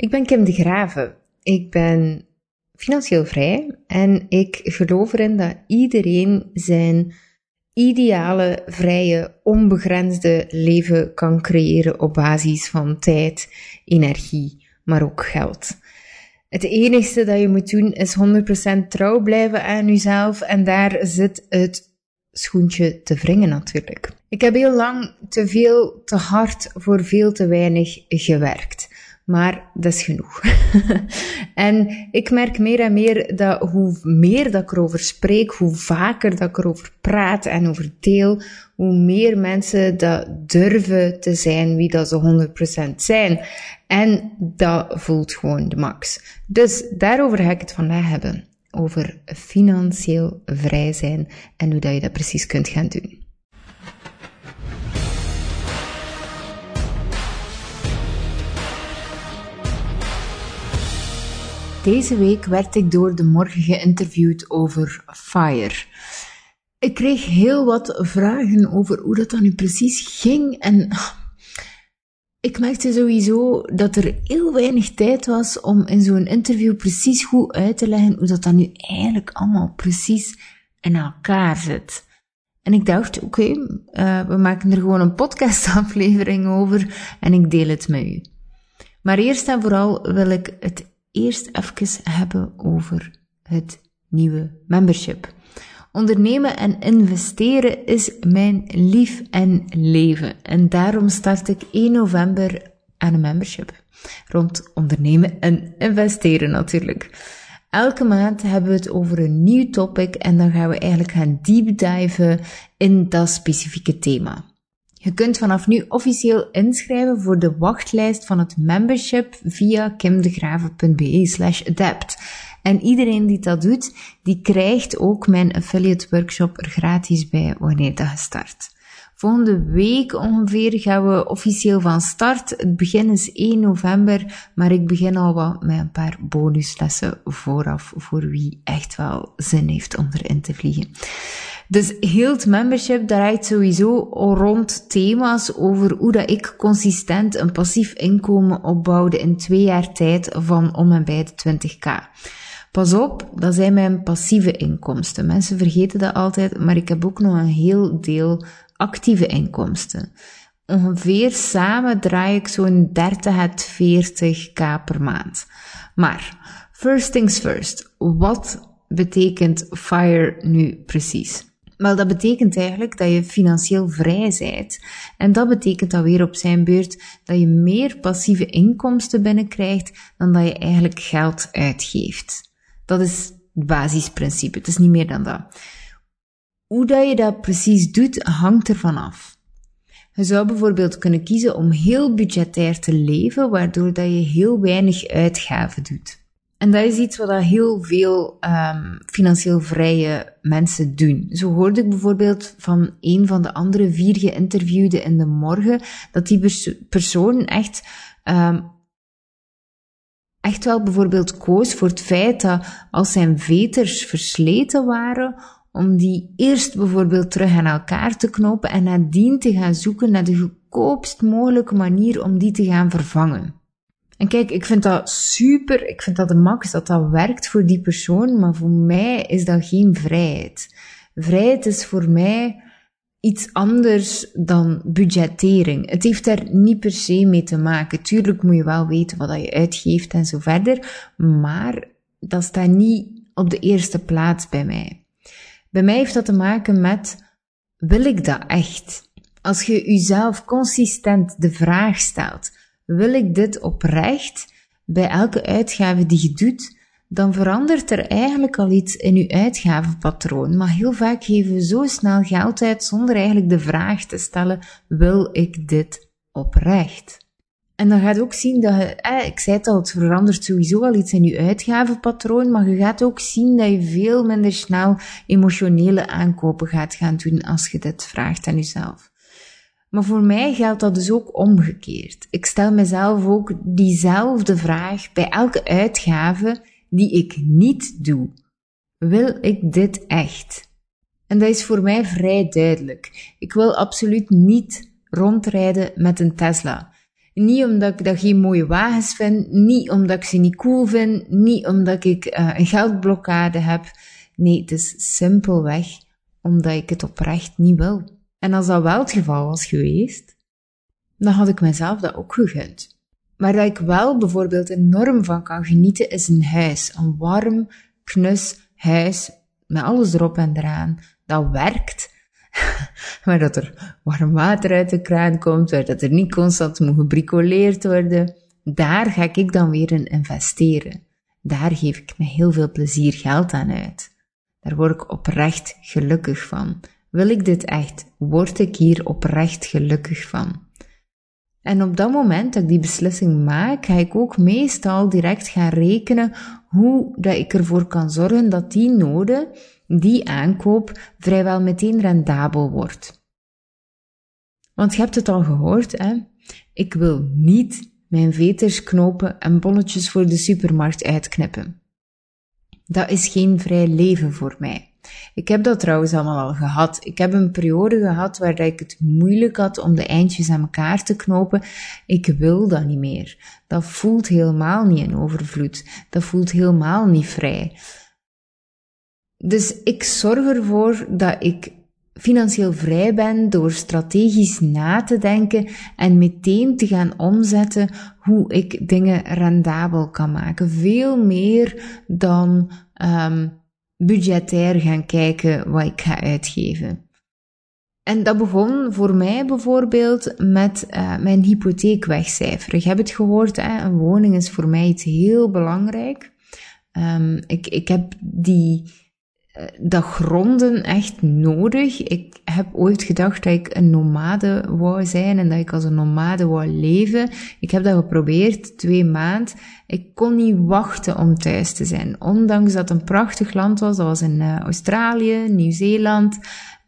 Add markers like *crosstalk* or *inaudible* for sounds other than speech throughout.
Ik ben Kim de Graven. Ik ben financieel vrij en ik geloof erin dat iedereen zijn ideale, vrije, onbegrensde leven kan creëren op basis van tijd, energie, maar ook geld. Het enigste dat je moet doen is 100% trouw blijven aan jezelf en daar zit het schoentje te wringen natuurlijk. Ik heb heel lang te veel, te hard voor veel te weinig gewerkt. Maar dat is genoeg. *laughs* en ik merk meer en meer dat hoe meer dat ik erover spreek, hoe vaker dat ik erover praat en over deel, hoe meer mensen dat durven te zijn wie dat ze 100% zijn. En dat voelt gewoon de max. Dus daarover ga ik het vandaag hebben. Over financieel vrij zijn en hoe dat je dat precies kunt gaan doen. Deze week werd ik door de morgen geïnterviewd over FIRE. Ik kreeg heel wat vragen over hoe dat dan nu precies ging en ik merkte sowieso dat er heel weinig tijd was om in zo'n interview precies goed uit te leggen hoe dat dan nu eigenlijk allemaal precies in elkaar zit. En ik dacht, oké, uh, we maken er gewoon een podcastaflevering over en ik deel het met u. Maar eerst en vooral wil ik het eerst even hebben over het nieuwe membership. Ondernemen en investeren is mijn lief en leven. En daarom start ik 1 november aan een membership. Rond ondernemen en investeren natuurlijk. Elke maand hebben we het over een nieuw topic en dan gaan we eigenlijk gaan deep diven in dat specifieke thema. Je kunt vanaf nu officieel inschrijven voor de wachtlijst van het membership via kimdegraven.be slash adapt. En iedereen die dat doet, die krijgt ook mijn affiliate workshop er gratis bij wanneer dat start. Volgende week ongeveer gaan we officieel van start. Het begin is 1 november, maar ik begin al wat met een paar bonuslessen vooraf voor wie echt wel zin heeft om erin te vliegen. Dus heel het membership draait sowieso rond thema's over hoe dat ik consistent een passief inkomen opbouwde in twee jaar tijd van om en bij de 20k. Pas op, dat zijn mijn passieve inkomsten. Mensen vergeten dat altijd, maar ik heb ook nog een heel deel actieve inkomsten. Ongeveer samen draai ik zo'n 30 à 40k per maand. Maar, first things first, wat betekent FIRE nu precies? Wel, dat betekent eigenlijk dat je financieel vrij bent. En dat betekent dan weer op zijn beurt dat je meer passieve inkomsten binnenkrijgt dan dat je eigenlijk geld uitgeeft. Dat is het basisprincipe. Het is niet meer dan dat. Hoe dat je dat precies doet, hangt ervan af. Je zou bijvoorbeeld kunnen kiezen om heel budgetair te leven, waardoor dat je heel weinig uitgaven doet. En dat is iets wat heel veel um, financieel vrije mensen doen. Zo hoorde ik bijvoorbeeld van een van de andere vier geïnterviewden in de morgen, dat die persoon echt um, echt wel bijvoorbeeld koos voor het feit dat als zijn veters versleten waren, om die eerst bijvoorbeeld terug aan elkaar te knopen en nadien te gaan zoeken naar de goedkoopst mogelijke manier om die te gaan vervangen. En kijk, ik vind dat super, ik vind dat de max, dat dat werkt voor die persoon, maar voor mij is dat geen vrijheid. Vrijheid is voor mij iets anders dan budgettering. Het heeft daar niet per se mee te maken. Tuurlijk moet je wel weten wat je uitgeeft en zo verder, maar dat staat niet op de eerste plaats bij mij. Bij mij heeft dat te maken met, wil ik dat echt? Als je jezelf consistent de vraag stelt, wil ik dit oprecht bij elke uitgave die je doet, dan verandert er eigenlijk al iets in uw uitgavenpatroon. Maar heel vaak geven we zo snel geld uit zonder eigenlijk de vraag te stellen, wil ik dit oprecht? En dan gaat je ook zien dat je, eh, ik zei het al, het verandert sowieso al iets in je uitgavenpatroon, maar je gaat ook zien dat je veel minder snel emotionele aankopen gaat gaan doen als je dit vraagt aan jezelf. Maar voor mij geldt dat dus ook omgekeerd. Ik stel mezelf ook diezelfde vraag bij elke uitgave die ik niet doe. Wil ik dit echt? En dat is voor mij vrij duidelijk. Ik wil absoluut niet rondrijden met een Tesla. Niet omdat ik dat geen mooie wagens vind, niet omdat ik ze niet cool vind, niet omdat ik uh, een geldblokkade heb. Nee, het is simpelweg omdat ik het oprecht niet wil. En als dat wel het geval was geweest, dan had ik mezelf dat ook gegund. Maar dat ik wel bijvoorbeeld enorm van kan genieten, is een huis. Een warm, knus huis, met alles erop en eraan. Dat werkt. *laughs* waar dat er warm water uit de kraan komt, dat er niet constant moet gebricoleerd worden. Daar ga ik dan weer in investeren. Daar geef ik me heel veel plezier geld aan uit. Daar word ik oprecht gelukkig van. Wil ik dit echt? Word ik hier oprecht gelukkig van? En op dat moment dat ik die beslissing maak, ga ik ook meestal direct gaan rekenen hoe dat ik ervoor kan zorgen dat die noden, die aankoop, vrijwel meteen rendabel wordt. Want je hebt het al gehoord, hè? Ik wil niet mijn veters knopen en bonnetjes voor de supermarkt uitknippen. Dat is geen vrij leven voor mij. Ik heb dat trouwens allemaal al gehad. Ik heb een periode gehad waar ik het moeilijk had om de eindjes aan elkaar te knopen. Ik wil dat niet meer. Dat voelt helemaal niet in overvloed. Dat voelt helemaal niet vrij. Dus ik zorg ervoor dat ik financieel vrij ben door strategisch na te denken en meteen te gaan omzetten hoe ik dingen rendabel kan maken. Veel meer dan um, budgetair gaan kijken wat ik ga uitgeven. En dat begon voor mij bijvoorbeeld met uh, mijn hypotheek wegcijferen. Je hebt het gehoord, hè? een woning is voor mij iets heel belangrijk. Um, ik, ik heb die eh, dat gronden echt nodig. Ik heb ooit gedacht dat ik een nomade wou zijn en dat ik als een nomade wou leven. Ik heb dat geprobeerd, twee maanden. Ik kon niet wachten om thuis te zijn. Ondanks dat het een prachtig land was, dat was in uh, Australië, Nieuw-Zeeland.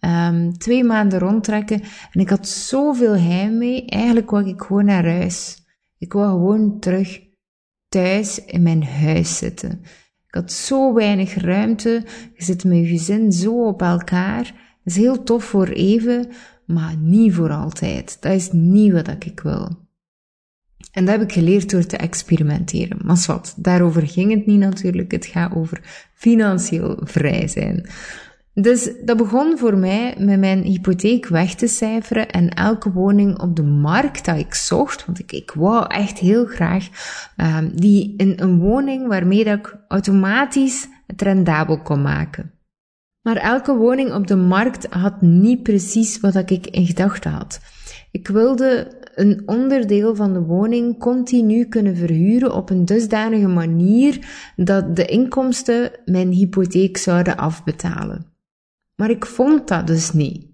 Um, twee maanden rondtrekken. En ik had zoveel heimwee. Eigenlijk wou ik gewoon naar huis. Ik wou gewoon terug thuis in mijn huis zitten. Ik had zo weinig ruimte. Je zit met je gezin zo op elkaar. Dat is heel tof voor even, maar niet voor altijd. Dat is niet wat ik wil. En dat heb ik geleerd door te experimenteren. Maar wat, daarover ging het niet natuurlijk. Het gaat over financieel vrij zijn. Dus dat begon voor mij met mijn hypotheek weg te cijferen en elke woning op de markt dat ik zocht, want ik, wou echt heel graag um, die in een woning waarmee dat ik automatisch het rendabel kon maken. Maar elke woning op de markt had niet precies wat ik in gedachten had. Ik wilde een onderdeel van de woning continu kunnen verhuren op een dusdanige manier dat de inkomsten mijn hypotheek zouden afbetalen. Maar ik vond dat dus niet.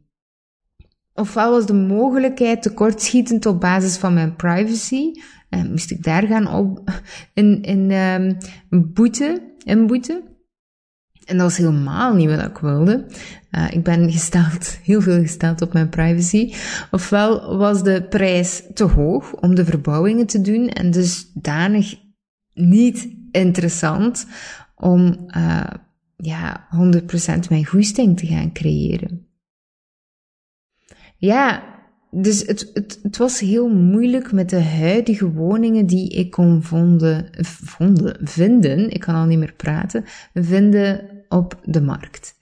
Ofwel was de mogelijkheid tekortschietend op basis van mijn privacy. Eh, moest ik daar gaan op, in, in um, boete. En dat was helemaal niet wat ik wilde. Uh, ik ben gesteld, *laughs* heel veel gesteld op mijn privacy. Ofwel was de prijs te hoog om de verbouwingen te doen en dus danig niet interessant om uh, ja, 100% mijn goesting te gaan creëren. Ja, dus het, het, het was heel moeilijk met de huidige woningen die ik kon vonden, vonden, vinden, ik kan al niet meer praten, vinden op de markt.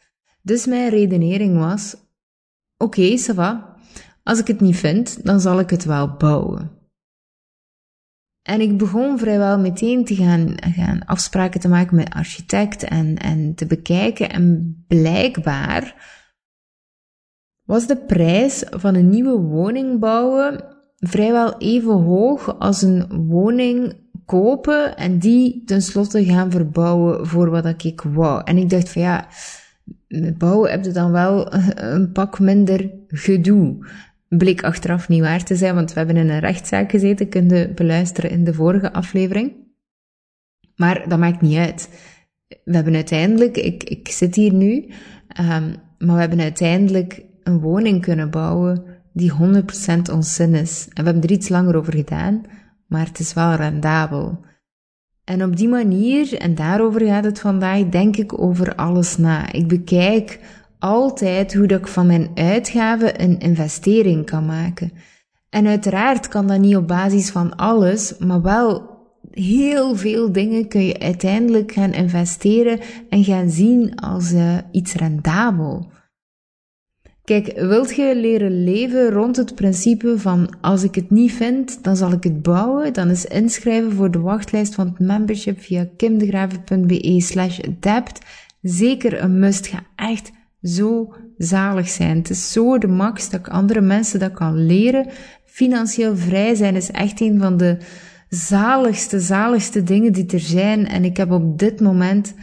Dus mijn redenering was, oké, Sava, als ik het niet vind, dan zal ik het wel bouwen. En ik begon vrijwel meteen te gaan, gaan afspraken te maken met architect en, en te bekijken. En blijkbaar was de prijs van een nieuwe woning bouwen vrijwel even hoog als een woning kopen en die tenslotte gaan verbouwen voor wat ik wou. En ik dacht van ja, met bouwen heb je dan wel een pak minder gedoe bleek achteraf niet waar te zijn, want we hebben in een rechtszaak gezeten, kun je beluisteren in de vorige aflevering. Maar dat maakt niet uit. We hebben uiteindelijk, ik, ik zit hier nu, um, maar we hebben uiteindelijk een woning kunnen bouwen die 100% ons zin is. En we hebben er iets langer over gedaan, maar het is wel rendabel. En op die manier, en daarover gaat het vandaag, denk ik over alles na. Ik bekijk altijd hoe dat ik van mijn uitgaven een investering kan maken. En uiteraard kan dat niet op basis van alles, maar wel heel veel dingen kun je uiteindelijk gaan investeren en gaan zien als uh, iets rendabel. Kijk, wilt je leren leven rond het principe van als ik het niet vind, dan zal ik het bouwen, dan is inschrijven voor de wachtlijst van het membership via kimdegraven.be slash adapt zeker een must. Ga echt zo zalig zijn. Het is zo de max dat ik andere mensen dat kan leren. Financieel vrij zijn is echt een van de zaligste, zaligste dingen die er zijn. En ik heb op dit moment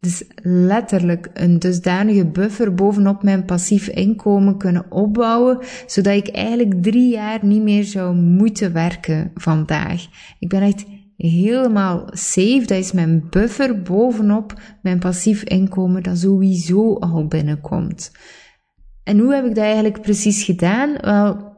dus letterlijk een dusdanige buffer bovenop mijn passief inkomen kunnen opbouwen, zodat ik eigenlijk drie jaar niet meer zou moeten werken vandaag. Ik ben echt helemaal safe. Dat is mijn buffer bovenop mijn passief inkomen dat sowieso al binnenkomt. En hoe heb ik dat eigenlijk precies gedaan? Wel,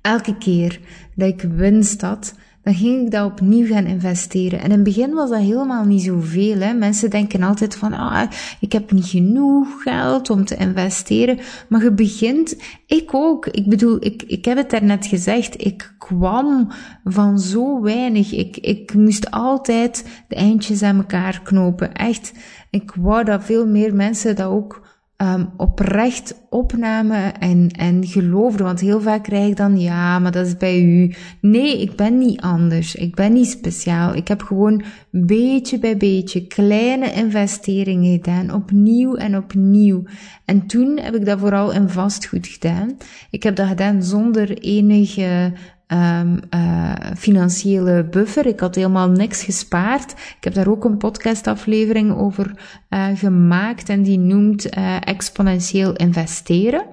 elke keer dat ik winst had, dan ging ik dat opnieuw gaan investeren. En in het begin was dat helemaal niet zoveel. Hè. Mensen denken altijd van, ah, ik heb niet genoeg geld om te investeren. Maar je begint, ik ook. Ik bedoel, ik, ik heb het daarnet gezegd, ik kwam van zo weinig. Ik, ik moest altijd de eindjes aan elkaar knopen. Echt, ik wou dat veel meer mensen dat ook um, oprecht opnamen en, en geloofden. Want heel vaak krijg ik dan, ja, maar dat is bij u. Nee, ik ben niet anders. Ik ben niet speciaal. Ik heb gewoon beetje bij beetje kleine investeringen gedaan. Opnieuw en opnieuw. En toen heb ik dat vooral in vastgoed gedaan. Ik heb dat gedaan zonder enige um, uh, financiële buffer. Ik had helemaal niks gespaard. Ik heb daar ook een podcastaflevering over uh, gemaakt en die noemt uh, exponentieel investeren.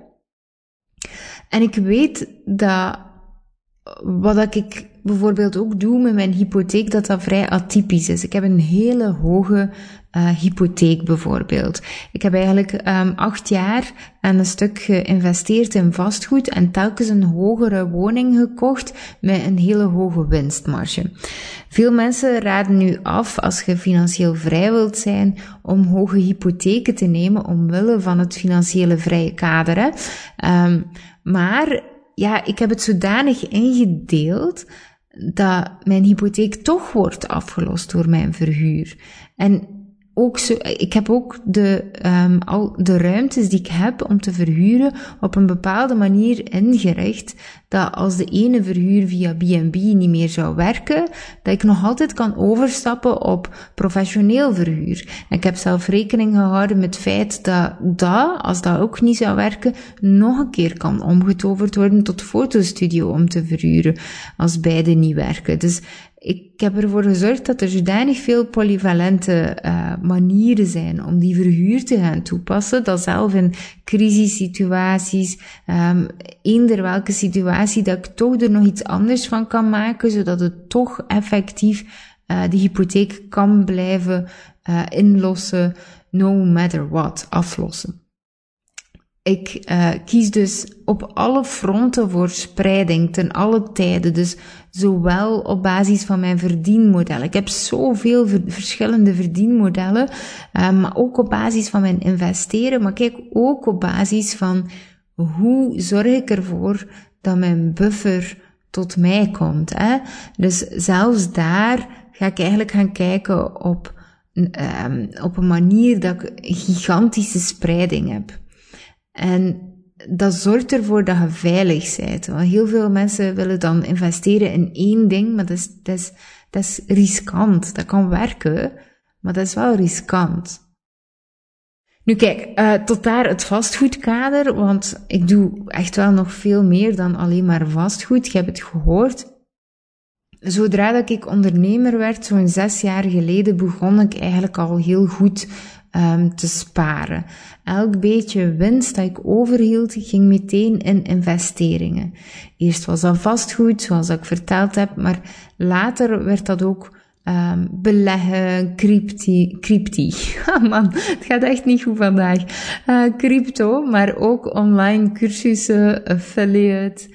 En ik weet dat wat ik bijvoorbeeld ook doe met mijn hypotheek, dat dat vrij atypisch is. Ik heb een hele hoge uh, hypotheek bijvoorbeeld. Ik heb eigenlijk um, acht jaar aan een stuk geïnvesteerd in vastgoed en telkens een hogere woning gekocht met een hele hoge winstmarge. Veel mensen raden nu af, als je financieel vrij wilt zijn, om hoge hypotheken te nemen omwille van het financiële vrije kader. Hè? Um, maar ja, ik heb het zodanig ingedeeld dat mijn hypotheek toch wordt afgelost door mijn verhuur. En ook zo, ik heb ook de, um, al de ruimtes die ik heb om te verhuren op een bepaalde manier ingericht, dat als de ene verhuur via B&B niet meer zou werken, dat ik nog altijd kan overstappen op professioneel verhuur. Ik heb zelf rekening gehouden met het feit dat dat, als dat ook niet zou werken, nog een keer kan omgetoverd worden tot fotostudio om te verhuren, als beide niet werken. Dus ik heb ervoor gezorgd dat er zodanig veel polyvalente uh, manieren zijn om die verhuur te gaan toepassen, dat zelf in crisissituaties, um, eender welke situatie, dat ik toch er nog iets anders van kan maken, zodat het toch effectief uh, de hypotheek kan blijven uh, inlossen, no matter what, aflossen. Ik uh, kies dus op alle fronten voor spreiding ten alle tijden. Dus zowel op basis van mijn verdienmodellen. Ik heb zoveel ver verschillende verdienmodellen, uh, maar ook op basis van mijn investeren. Maar kijk ook op basis van hoe zorg ik ervoor dat mijn buffer tot mij komt. Hè? Dus zelfs daar ga ik eigenlijk gaan kijken op, um, op een manier dat ik gigantische spreiding heb. En dat zorgt ervoor dat je veilig bent. Want heel veel mensen willen dan investeren in één ding, maar dat is, dat is, dat is riskant. Dat kan werken, maar dat is wel riskant. Nu kijk, uh, tot daar het vastgoedkader, want ik doe echt wel nog veel meer dan alleen maar vastgoed. Je hebt het gehoord. Zodra dat ik ondernemer werd, zo'n zes jaar geleden, begon ik eigenlijk al heel goed um, te sparen. Elk beetje winst dat ik overhield, ging meteen in investeringen. Eerst was dat vastgoed, zoals ik verteld heb, maar later werd dat ook um, beleggen, crypti, crypti. *laughs* Ah, man, het gaat echt niet goed vandaag. Uh, crypto, maar ook online cursussen, affiliate.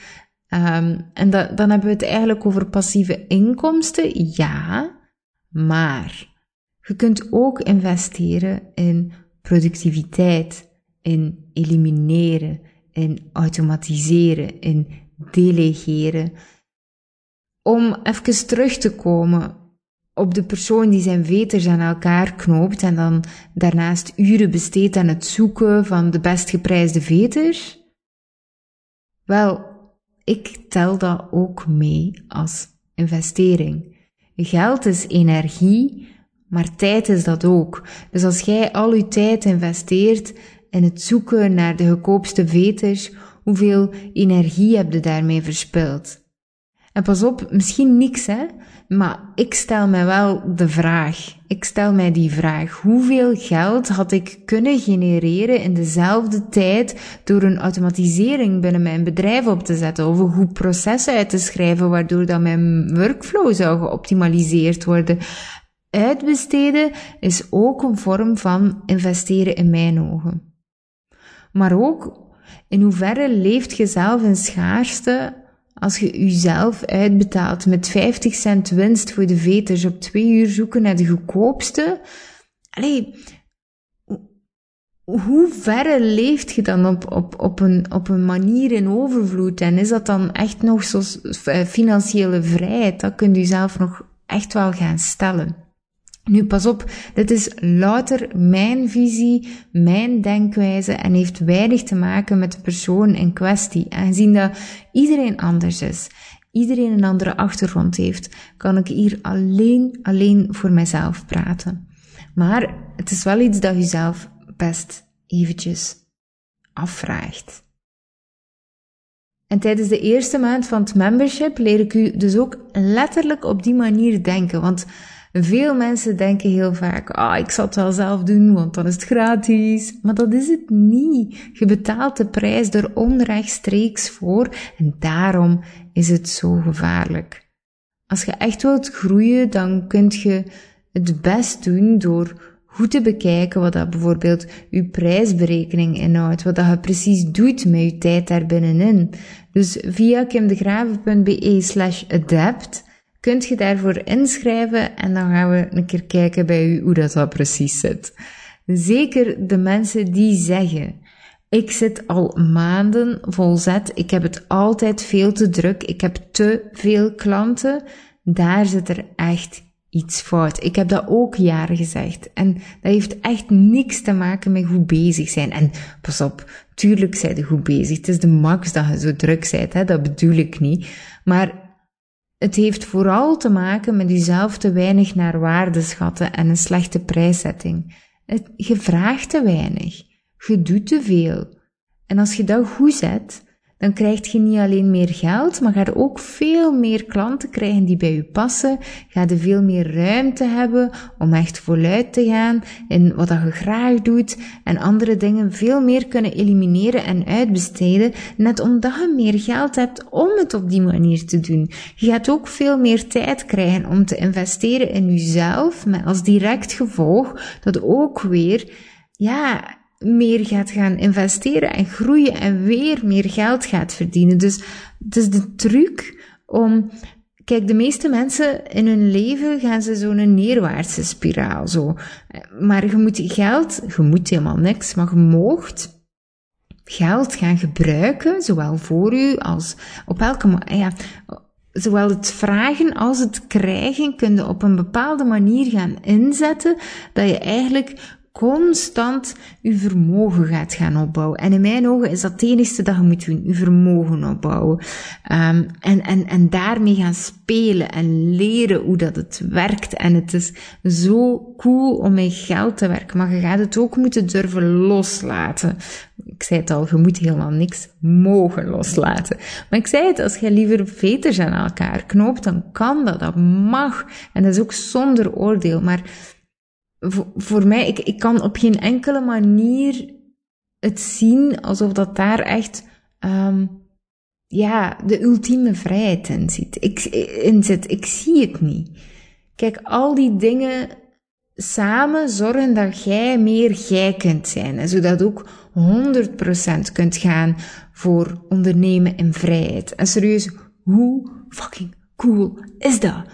Um, en da dan hebben we het eigenlijk over passieve inkomsten, ja, maar je kunt ook investeren in productiviteit, in elimineren, in automatiseren, in delegeren. Om even terug te komen op de persoon die zijn veters aan elkaar knoopt en dan daarnaast uren besteedt aan het zoeken van de best geprijsde veters? Wel, ik tel dat ook mee als investering. Geld is energie, maar tijd is dat ook. Dus als jij al je tijd investeert in het zoeken naar de goedkoopste veters, hoeveel energie heb je daarmee verspild? En pas op, misschien niks hè, maar ik stel mij wel de vraag. Ik stel mij die vraag. Hoeveel geld had ik kunnen genereren in dezelfde tijd door een automatisering binnen mijn bedrijf op te zetten of een goed proces uit te schrijven waardoor dat mijn workflow zou geoptimaliseerd worden? Uitbesteden is ook een vorm van investeren in mijn ogen. Maar ook in hoeverre leeft je zelf in schaarste als je jezelf uitbetaalt met 50 cent winst voor de veters op twee uur zoeken naar de goedkoopste. Allee, hoe verre leeft je dan op, op, op, een, op een manier in overvloed? En is dat dan echt nog zo eh, financiële vrijheid? Dat kunt u zelf nog echt wel gaan stellen. Nu, pas op, dit is louter mijn visie, mijn denkwijze en heeft weinig te maken met de persoon in kwestie. Aangezien dat iedereen anders is, iedereen een andere achtergrond heeft, kan ik hier alleen, alleen voor mijzelf praten. Maar het is wel iets dat je zelf best eventjes afvraagt. En tijdens de eerste maand van het membership leer ik u dus ook letterlijk op die manier denken, want veel mensen denken heel vaak, ah, ik zal het wel zelf doen, want dan is het gratis. Maar dat is het niet. Je betaalt de prijs er onrechtstreeks voor en daarom is het zo gevaarlijk. Als je echt wilt groeien, dan kunt je het best doen door goed te bekijken wat dat bijvoorbeeld je prijsberekening inhoudt, wat dat je precies doet met je tijd daar binnenin. Dus via kimdegraven.be slash adapt kunt je daarvoor inschrijven en dan gaan we een keer kijken bij u hoe dat, dat precies zit. Zeker de mensen die zeggen, ik zit al maanden vol zet, ik heb het altijd veel te druk, ik heb te veel klanten, daar zit er echt iets fout. Ik heb dat ook jaren gezegd. En dat heeft echt niks te maken met goed bezig zijn. En pas op, tuurlijk zijn je goed bezig. Het is de max dat je zo druk bent, hè? dat bedoel ik niet. Maar het heeft vooral te maken met jezelf te weinig naar waarde schatten en een slechte prijszetting. Je vraagt te weinig. Je doet te veel. En als je dat goed zet, dan krijg je niet alleen meer geld, maar ga je ook veel meer klanten krijgen die bij je passen. Ga je veel meer ruimte hebben om echt voluit te gaan in wat dat je graag doet en andere dingen veel meer kunnen elimineren en uitbesteden, net omdat je meer geld hebt om het op die manier te doen. Je gaat ook veel meer tijd krijgen om te investeren in jezelf, met als direct gevolg dat ook weer ja, meer gaat gaan investeren en groeien en weer meer geld gaat verdienen. Dus het is de truc om Kijk, de meeste mensen in hun leven gaan ze zo'n neerwaartse spiraal, zo. Maar je moet geld, je moet helemaal niks, maar je moogt geld gaan gebruiken, zowel voor u als op elke, ja, zowel het vragen als het krijgen kun je op een bepaalde manier gaan inzetten, dat je eigenlijk constant je vermogen gaat gaan opbouwen. En in mijn ogen is dat het enigste dat je moet doen, je vermogen opbouwen. Um, en, en, en daarmee gaan spelen en leren hoe dat het werkt. En het is zo cool om met geld te werken, maar je gaat het ook moeten durven loslaten. Ik zei het al, je moet helemaal niks mogen loslaten. Maar ik zei het, als je liever veters aan elkaar knoopt, dan kan dat, dat mag. En dat is ook zonder oordeel, maar voor, mij, ik, ik kan op geen enkele manier het zien alsof dat daar echt, um, ja, de ultieme vrijheid in zit. Ik, in zit. Ik zie het niet. Kijk, al die dingen samen zorgen dat jij meer jij kunt zijn. En zodat ook 100% kunt gaan voor ondernemen in vrijheid. En serieus, hoe fucking cool is dat?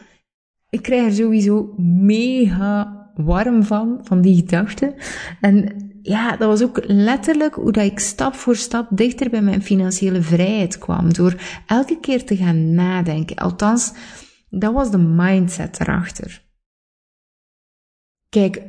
Ik krijg er sowieso mega warm van, van die gedachte. En ja, dat was ook letterlijk hoe dat ik stap voor stap dichter bij mijn financiële vrijheid kwam. Door elke keer te gaan nadenken. Althans, dat was de mindset erachter. Kijk,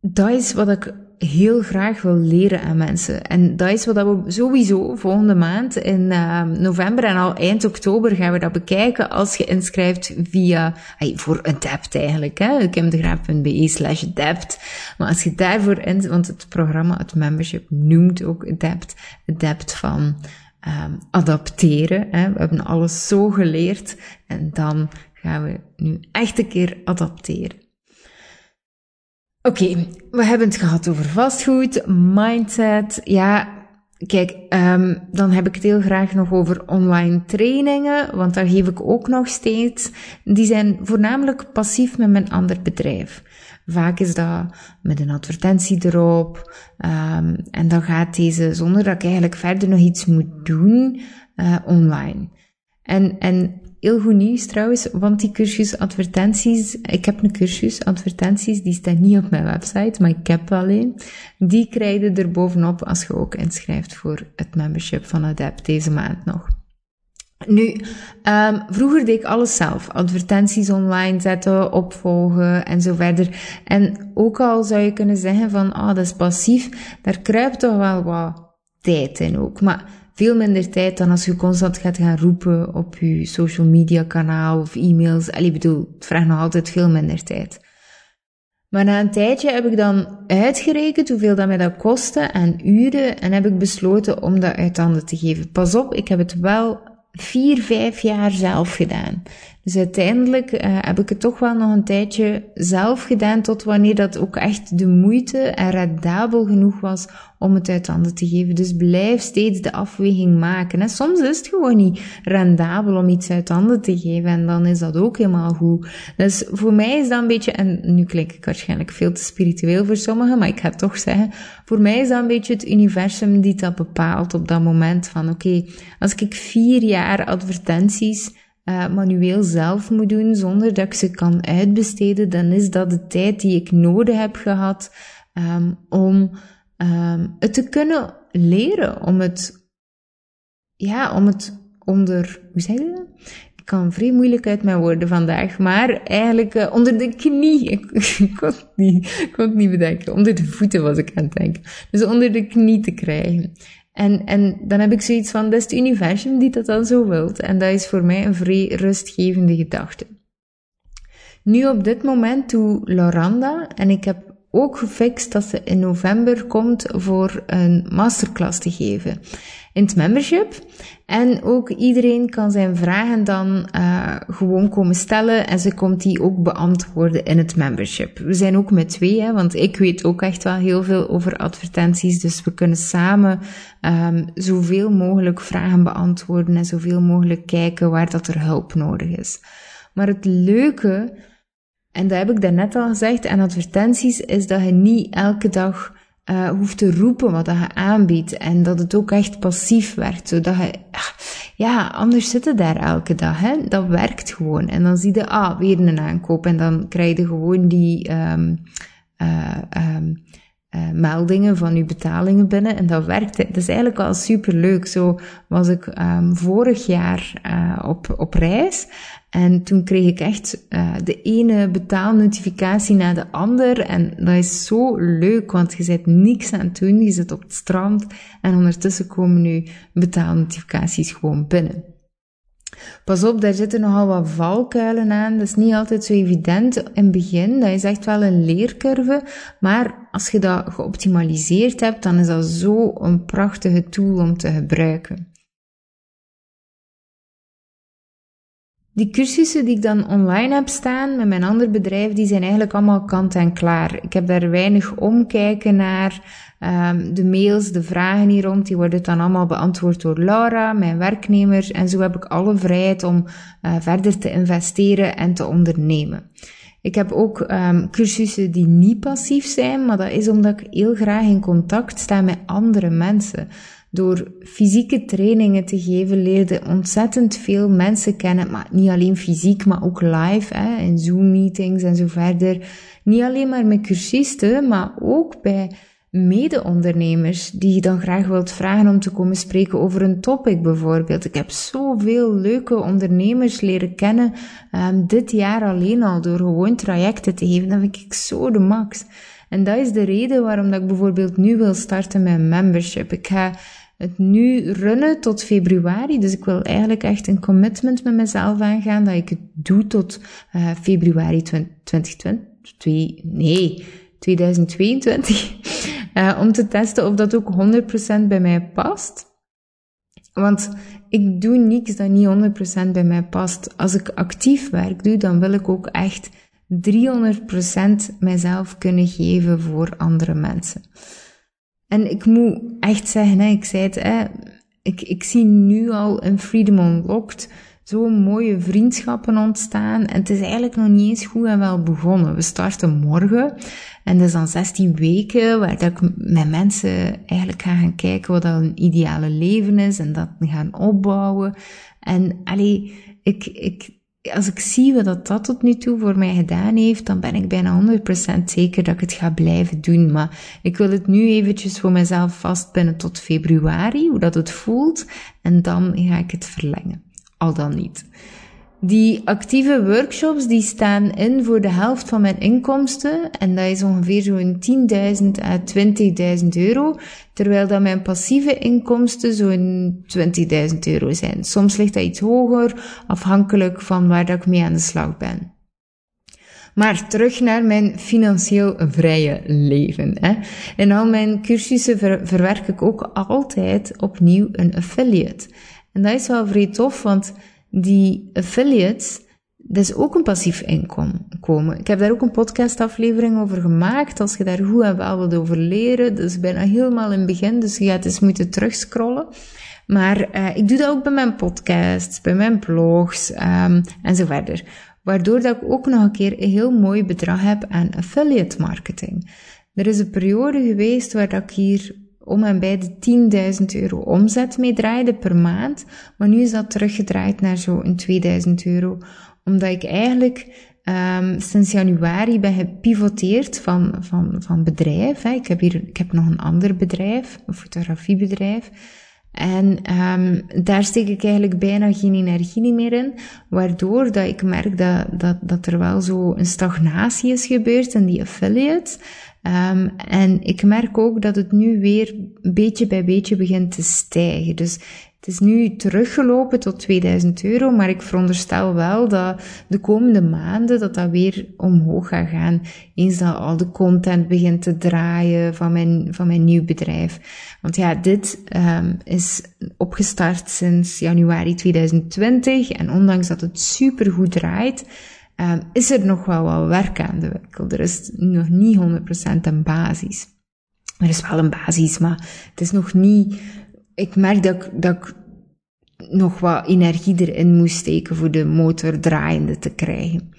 dat is wat ik heel graag wil leren aan mensen. En dat is wat we sowieso volgende maand in uh, november en al eind oktober gaan we dat bekijken als je inschrijft via, ay, voor een eigenlijk, hè, kimdegraaf.be slash debt. Maar als je daarvoor in, want het programma, het membership noemt ook het debt van um, adapteren. Hè. We hebben alles zo geleerd en dan gaan we nu echt een keer adapteren. Oké, we hebben het gehad over vastgoed, mindset. Ja, kijk, um, dan heb ik het heel graag nog over online trainingen, want daar geef ik ook nog steeds. Die zijn voornamelijk passief met mijn ander bedrijf. Vaak is dat met een advertentie erop. Um, en dan gaat deze zonder dat ik eigenlijk verder nog iets moet doen, uh, online. En, en Heel goed nieuws trouwens, want die cursus advertenties, ik heb een cursus advertenties, die staat niet op mijn website, maar ik heb wel een. Die krijg je er bovenop als je ook inschrijft voor het membership van Adept deze maand nog. Nu, um, vroeger deed ik alles zelf. Advertenties online zetten, opvolgen en zo verder. En ook al zou je kunnen zeggen van, ah, dat is passief, daar kruipt toch wel wat tijd in ook. Maar veel minder tijd dan als je constant gaat gaan roepen op je social media kanaal of e-mails. Allee, bedoel, het vraagt nog altijd veel minder tijd. Maar na een tijdje heb ik dan uitgerekend hoeveel dat mij dat kostte aan uren en heb ik besloten om dat uit handen te geven. Pas op, ik heb het wel vier, vijf jaar zelf gedaan. Dus uiteindelijk uh, heb ik het toch wel nog een tijdje zelf gedaan, tot wanneer dat ook echt de moeite en rendabel genoeg was om het uit handen te geven. Dus blijf steeds de afweging maken. Hè. Soms is het gewoon niet rendabel om iets uit handen te geven en dan is dat ook helemaal goed. Dus voor mij is dat een beetje, en nu klink ik waarschijnlijk veel te spiritueel voor sommigen, maar ik ga het toch zeggen, voor mij is dat een beetje het universum die dat bepaalt op dat moment van oké, als ik vier jaar advertenties uh, manueel zelf moet doen zonder dat ik ze kan uitbesteden, dan is dat de tijd die ik nodig heb gehad um, om um, het te kunnen leren, om het, ja, om het onder, hoe zeg je dat? Ik kan vrij moeilijk uit mijn woorden vandaag, maar eigenlijk uh, onder de knie. *laughs* Ik, kon niet, ik kon het niet bedenken. Onder de voeten was ik aan het denken. Dus onder de knie te krijgen. En, en dan heb ik zoiets van, dat is het universum die dat dan zo wilt. En dat is voor mij een vrij rustgevende gedachte. Nu op dit moment doe Loranda, en ik heb ook gefixt dat ze in november komt voor een masterclass te geven in het membership. En ook iedereen kan zijn vragen dan uh, gewoon komen stellen en ze komt die ook beantwoorden in het membership. We zijn ook met twee, hè, want ik weet ook echt wel heel veel over advertenties, dus we kunnen samen um, zoveel mogelijk vragen beantwoorden en zoveel mogelijk kijken waar dat er hulp nodig is. Maar het leuke, en dat heb ik daarnet al gezegd, aan advertenties is dat je niet elke dag uh, hoeft te roepen wat je aanbiedt en dat het ook echt passief werkt, zodat je, ja, anders zitten daar elke dag, hè. Dat werkt gewoon. En dan zie je, ah, weer een aankoop en dan krijg je gewoon die, um, uh, um, uh, meldingen van uw betalingen binnen en dat werkt. Dat is eigenlijk al super leuk. Zo was ik um, vorig jaar op, op reis en toen kreeg ik echt uh, de ene betaalnotificatie na de ander. En dat is zo leuk, want je zit niks aan het doen. Je zit op het strand en ondertussen komen nu betaalnotificaties gewoon binnen. Pas op, daar zitten nogal wat valkuilen aan. Dat is niet altijd zo evident in het begin. Dat is echt wel een leercurve. Maar als je dat geoptimaliseerd hebt, dan is dat zo een prachtige tool om te gebruiken. Die cursussen die ik dan online heb staan met mijn ander bedrijf, die zijn eigenlijk allemaal kant en klaar. Ik heb daar weinig omkijken naar. Um, de mails, de vragen hier rond, die worden dan allemaal beantwoord door Laura, mijn werknemer. En zo heb ik alle vrijheid om uh, verder te investeren en te ondernemen. Ik heb ook um, cursussen die niet passief zijn, maar dat is omdat ik heel graag in contact sta met andere mensen. Door fysieke trainingen te geven leerde ontzettend veel mensen kennen, maar niet alleen fysiek, maar ook live, hè, in Zoom-meetings en zo verder. Niet alleen maar met cursisten, maar ook bij mede-ondernemers die je dan graag wilt vragen om te komen spreken over een topic bijvoorbeeld. Ik heb zoveel leuke ondernemers leren kennen um, dit jaar alleen al door gewoon trajecten te geven. Dat vind ik zo de max. En dat is de reden waarom dat ik bijvoorbeeld nu wil starten met membership. Ik ga het nu runnen tot februari. Dus ik wil eigenlijk echt een commitment met mezelf aangaan dat ik het doe tot uh, februari 2020. Nee, 2022. Uh, om te testen of dat ook 100% bij mij past. Want ik doe niks dat niet 100% bij mij past. Als ik actief werk doe, dan wil ik ook echt 300% mijzelf kunnen geven voor andere mensen. En ik moet echt zeggen, hè, ik zei het, hè, ik, ik zie nu al een Freedom Unlocked zo mooie vriendschappen ontstaan. En het is eigenlijk nog niet eens goed en wel begonnen. We starten morgen. En dat is dan 16 weken waar dat ik met mensen eigenlijk ga gaan kijken wat een ideale leven is. En dat gaan opbouwen. En allee, ik, ik, als ik zie wat dat, dat tot nu toe voor mij gedaan heeft, dan ben ik bijna 100% zeker dat ik het ga blijven doen. Maar ik wil het nu eventjes voor mezelf vastpinnen tot februari, hoe dat het voelt. En dan ga ik het verlengen al dan niet. Die actieve workshops die staan in voor de helft van mijn inkomsten en dat is ongeveer zo'n 10.000 à 20.000 euro, terwijl dat mijn passieve inkomsten zo'n 20.000 euro zijn. Soms ligt dat iets hoger, afhankelijk van waar ik mee aan de slag ben. Maar terug naar mijn financieel vrije leven. Hè. In al mijn cursussen verwerk ik ook altijd opnieuw een affiliate. En dat is wel vrij tof, want die affiliates, dat is ook een passief inkomen. Ik heb daar ook een podcastaflevering over gemaakt. Als je daar goed en wel wilt over leren, dat is bijna helemaal in het begin, dus je gaat eens moeten terugscrollen. Maar uh, ik doe dat ook bij mijn podcasts, bij mijn blogs um, en zo verder. Waardoor dat ik ook nog een keer een heel mooi bedrag heb aan affiliate marketing. Er is een periode geweest waar dat ik hier om en bij de 10.000 euro omzet mee draaide per maand. Maar nu is dat teruggedraaid naar zo'n 2000 euro. Omdat ik eigenlijk um, sinds januari ben gepivoteerd van, van, van bedrijf. Hè. Ik heb hier ik heb nog een ander bedrijf, een fotografiebedrijf. En um, daar steek ik eigenlijk bijna geen energie meer in, waardoor dat ik merk dat, dat, dat er wel zo een stagnatie is gebeurd in die affiliates. Um, en ik merk ook dat het nu weer beetje bij beetje begint te stijgen. Dus het is nu teruggelopen tot 2000 euro, maar ik veronderstel wel dat de komende maanden dat dat weer omhoog gaat gaan. Eens dat al de content begint te draaien van mijn, van mijn nieuw bedrijf. Want ja, dit um, is opgestart sinds januari 2020 en ondanks dat het super goed draait, is er nog wel wat werk aan de winkel. Er is nog niet 100% een basis. Er is wel een basis, maar het is nog niet... Ik merk dat ik, dat ik nog wat energie erin moest steken voor de motor draaiende te krijgen.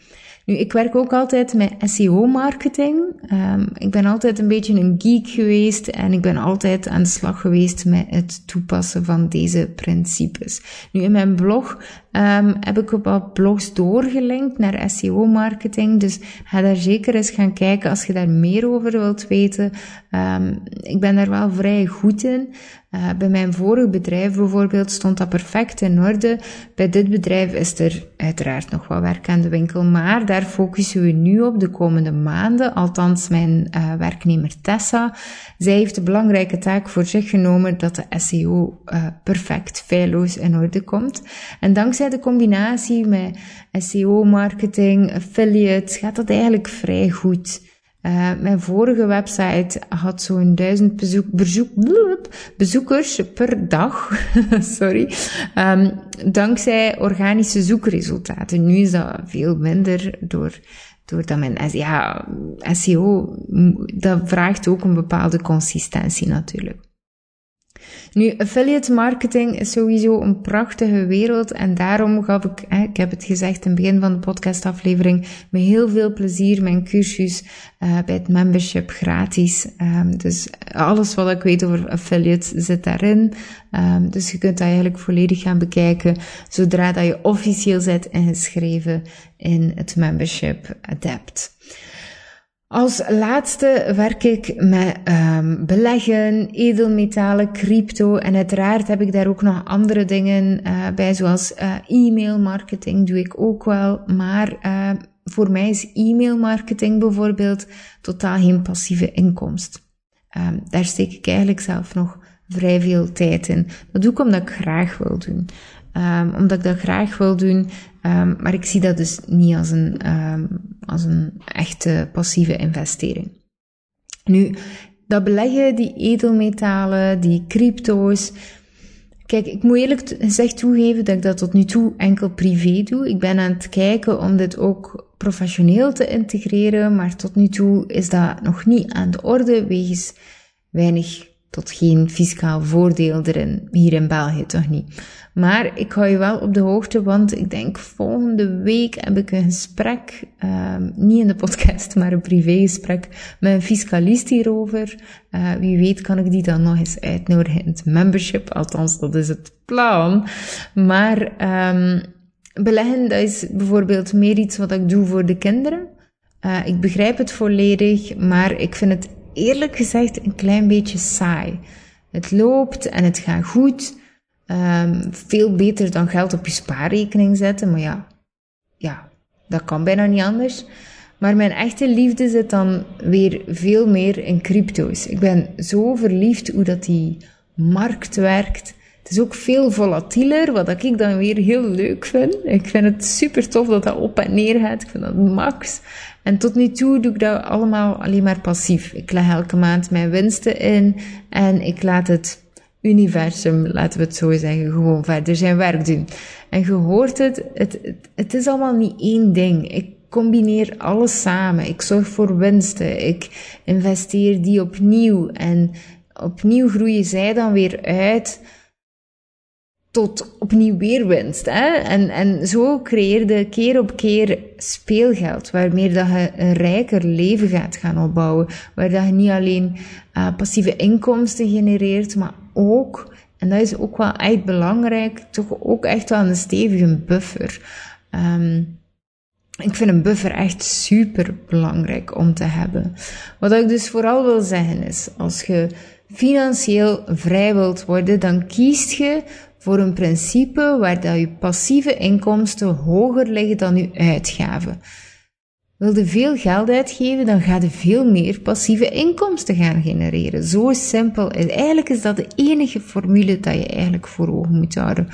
Nu, ik werk ook altijd met SEO-marketing. Um, ik ben altijd een beetje een geek geweest en ik ben altijd aan de slag geweest met het toepassen van deze principes. Nu, in mijn blog um, heb ik op wat blogs doorgelinkt naar SEO-marketing, dus ga daar zeker eens gaan kijken als je daar meer over wilt weten. Um, ik ben daar wel vrij goed in. Uh, bij mijn vorige bedrijf bijvoorbeeld stond dat perfect in orde. Bij dit bedrijf is er uiteraard nog wat werk aan de winkel, maar daar focussen we nu op de komende maanden. Althans, mijn uh, werknemer Tessa. Zij heeft de belangrijke taak voor zich genomen dat de SEO uh, perfect, feilloos in orde komt. En dankzij de combinatie met SEO-marketing, affiliates, gaat dat eigenlijk vrij goed. Uh, mijn vorige website had zo'n duizend bezoek, bezoek, bezoekers per dag. *laughs* Sorry. Um, dankzij organische zoekresultaten. Nu is dat veel minder door, doordat mijn ja, SEO, dat vraagt ook een bepaalde consistentie natuurlijk. Nu, affiliate marketing is sowieso een prachtige wereld en daarom gaf ik, ik heb het gezegd in het begin van de podcastaflevering, met heel veel plezier mijn cursus uh, bij het membership gratis. Um, dus alles wat ik weet over affiliate zit daarin. Um, dus je kunt dat eigenlijk volledig gaan bekijken zodra dat je officieel zit ingeschreven in het membership Adapt. Als laatste werk ik met um, beleggen, edelmetalen, crypto en uiteraard heb ik daar ook nog andere dingen uh, bij, zoals uh, e-mail marketing doe ik ook wel, maar uh, voor mij is e-mail marketing bijvoorbeeld totaal geen passieve inkomst. Um, daar steek ik eigenlijk zelf nog vrij veel tijd in. Dat doe ik omdat ik graag wil doen. Um, omdat ik dat graag wil doen, maar ik zie dat dus niet als een, als een echte passieve investering. Nu, dat beleggen, die edelmetalen, die crypto's. Kijk, ik moet eerlijk gezegd toegeven dat ik dat tot nu toe enkel privé doe. Ik ben aan het kijken om dit ook professioneel te integreren, maar tot nu toe is dat nog niet aan de orde, wegens weinig tot geen fiscaal voordeel erin. Hier in België toch niet. Maar ik hou je wel op de hoogte, want ik denk volgende week heb ik een gesprek, um, niet in de podcast, maar een privégesprek met een fiscalist hierover. Uh, wie weet kan ik die dan nog eens uitnodigen in het membership, althans dat is het plan. Maar um, beleggen, dat is bijvoorbeeld meer iets wat ik doe voor de kinderen. Uh, ik begrijp het volledig, maar ik vind het eerlijk gezegd een klein beetje saai. Het loopt en het gaat goed. Um, veel beter dan geld op je spaarrekening zetten. Maar ja, ja, dat kan bijna niet anders. Maar mijn echte liefde zit dan weer veel meer in crypto's. Ik ben zo verliefd hoe dat die markt werkt. Het is ook veel volatieler, wat ik dan weer heel leuk vind. Ik vind het super tof dat dat op en neer gaat. Ik vind dat max. En tot nu toe doe ik dat allemaal alleen maar passief. Ik leg elke maand mijn winsten in en ik laat het universum, laten we het zo zeggen, gewoon verder zijn werk doen. En je hoort het, het, het, is allemaal niet één ding. Ik combineer alles samen. Ik zorg voor winsten. Ik investeer die opnieuw. En opnieuw groeien zij dan weer uit tot opnieuw weer winst. Hè? En, en zo creëerde keer op keer speelgeld, waarmee dat je een rijker leven gaat gaan opbouwen. Waar dat je niet alleen uh, passieve inkomsten genereert, maar ook, en dat is ook wel echt belangrijk, toch ook echt wel een stevige buffer. Um, ik vind een buffer echt super belangrijk om te hebben. Wat ik dus vooral wil zeggen is, als je financieel vrij wilt worden, dan kiest je voor een principe waar dat je passieve inkomsten hoger liggen dan je uitgaven. Wil je veel geld uitgeven, dan ga je veel meer passieve inkomsten gaan genereren. Zo simpel. Eigenlijk is dat de enige formule dat je eigenlijk voor ogen moet houden.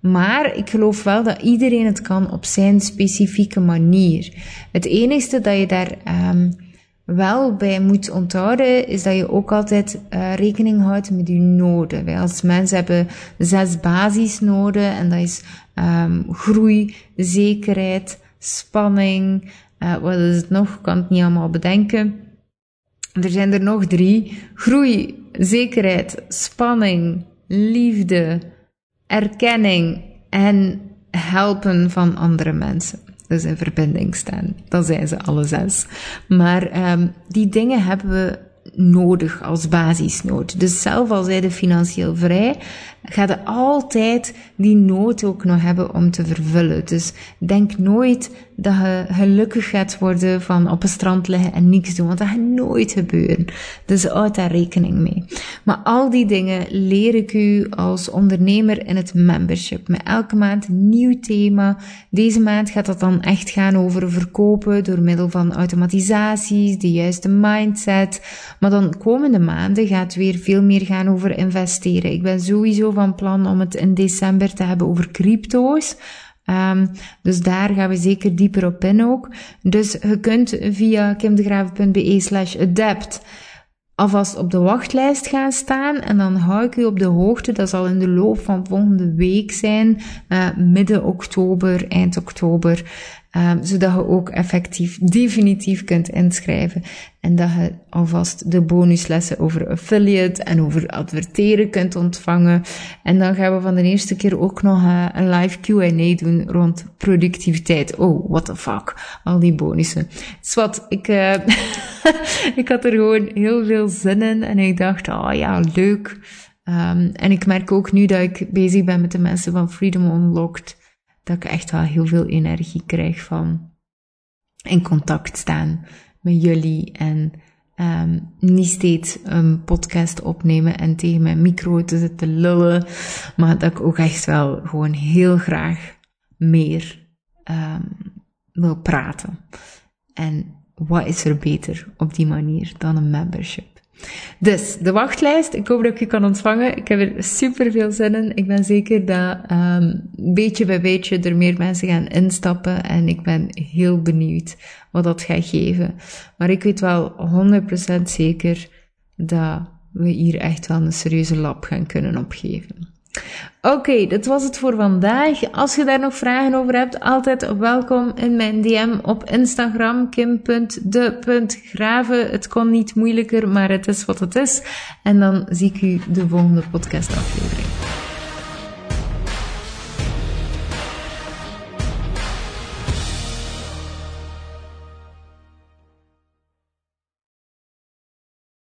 Maar ik geloof wel dat iedereen het kan op zijn specifieke manier. Het enige dat je daar um, wel bij moet onthouden, is dat je ook altijd uh, rekening houdt met je noden. Wij als mensen hebben zes basisnoden en dat is um, groei, zekerheid, spanning. Uh, wat is het nog? Ik kan het niet allemaal bedenken. Er zijn er nog drie. Groei, zekerheid, spanning, liefde, erkenning en helpen van andere mensen dus in verbinding staan. Dan zijn ze alle zes. Maar um, die dingen hebben we nodig als basisnood. Dus zelf al zijn financieel vrij, ga je altijd die nood ook nog hebben om te vervullen. Dus denk nooit dat je gelukkig gaat worden van op een strand liggen en niks doen, want dat gaat nooit gebeuren. Dus houd daar rekening mee. Maar al die dingen leer ik u als ondernemer in het membership. Met elke maand een nieuw thema. Deze maand gaat dat dan echt gaan over verkopen door middel van automatisaties, de juiste mindset. Maar dan komende maanden gaat het weer veel meer gaan over investeren. Ik ben sowieso van plan om het in december te hebben over crypto's. Um, dus daar gaan we zeker dieper op in ook. Dus je kunt via kimdegraven.be slash adapt alvast op de wachtlijst gaan staan en dan hou ik u op de hoogte. Dat zal in de loop van volgende week zijn, uh, midden oktober, eind oktober. Um, zodat je ook effectief, definitief kunt inschrijven. En dat je alvast de bonuslessen over affiliate en over adverteren kunt ontvangen. En dan gaan we van de eerste keer ook nog uh, een live Q&A doen rond productiviteit. Oh, what the fuck. Al die bonussen. Dus ik, uh, *laughs* ik had er gewoon heel veel zin in. En ik dacht, oh ja, leuk. Um, en ik merk ook nu dat ik bezig ben met de mensen van Freedom Unlocked dat ik echt wel heel veel energie krijg van in contact staan met jullie en um, niet steeds een podcast opnemen en tegen mijn micro te zitten lullen, maar dat ik ook echt wel gewoon heel graag meer um, wil praten. En wat is er beter op die manier dan een membership? Dus, de wachtlijst. Ik hoop dat ik je kan ontvangen. Ik heb er super veel zin in. Ik ben zeker dat um, beetje bij beetje er meer mensen gaan instappen. En ik ben heel benieuwd wat dat gaat geven. Maar ik weet wel 100% zeker dat we hier echt wel een serieuze lab gaan kunnen opgeven. Oké, dit was het voor vandaag. Als je daar nog vragen over hebt, altijd welkom in mijn DM op Instagram, kim.de.graven. Het kon niet moeilijker, maar het is wat het is. En dan zie ik u de volgende podcast aflevering.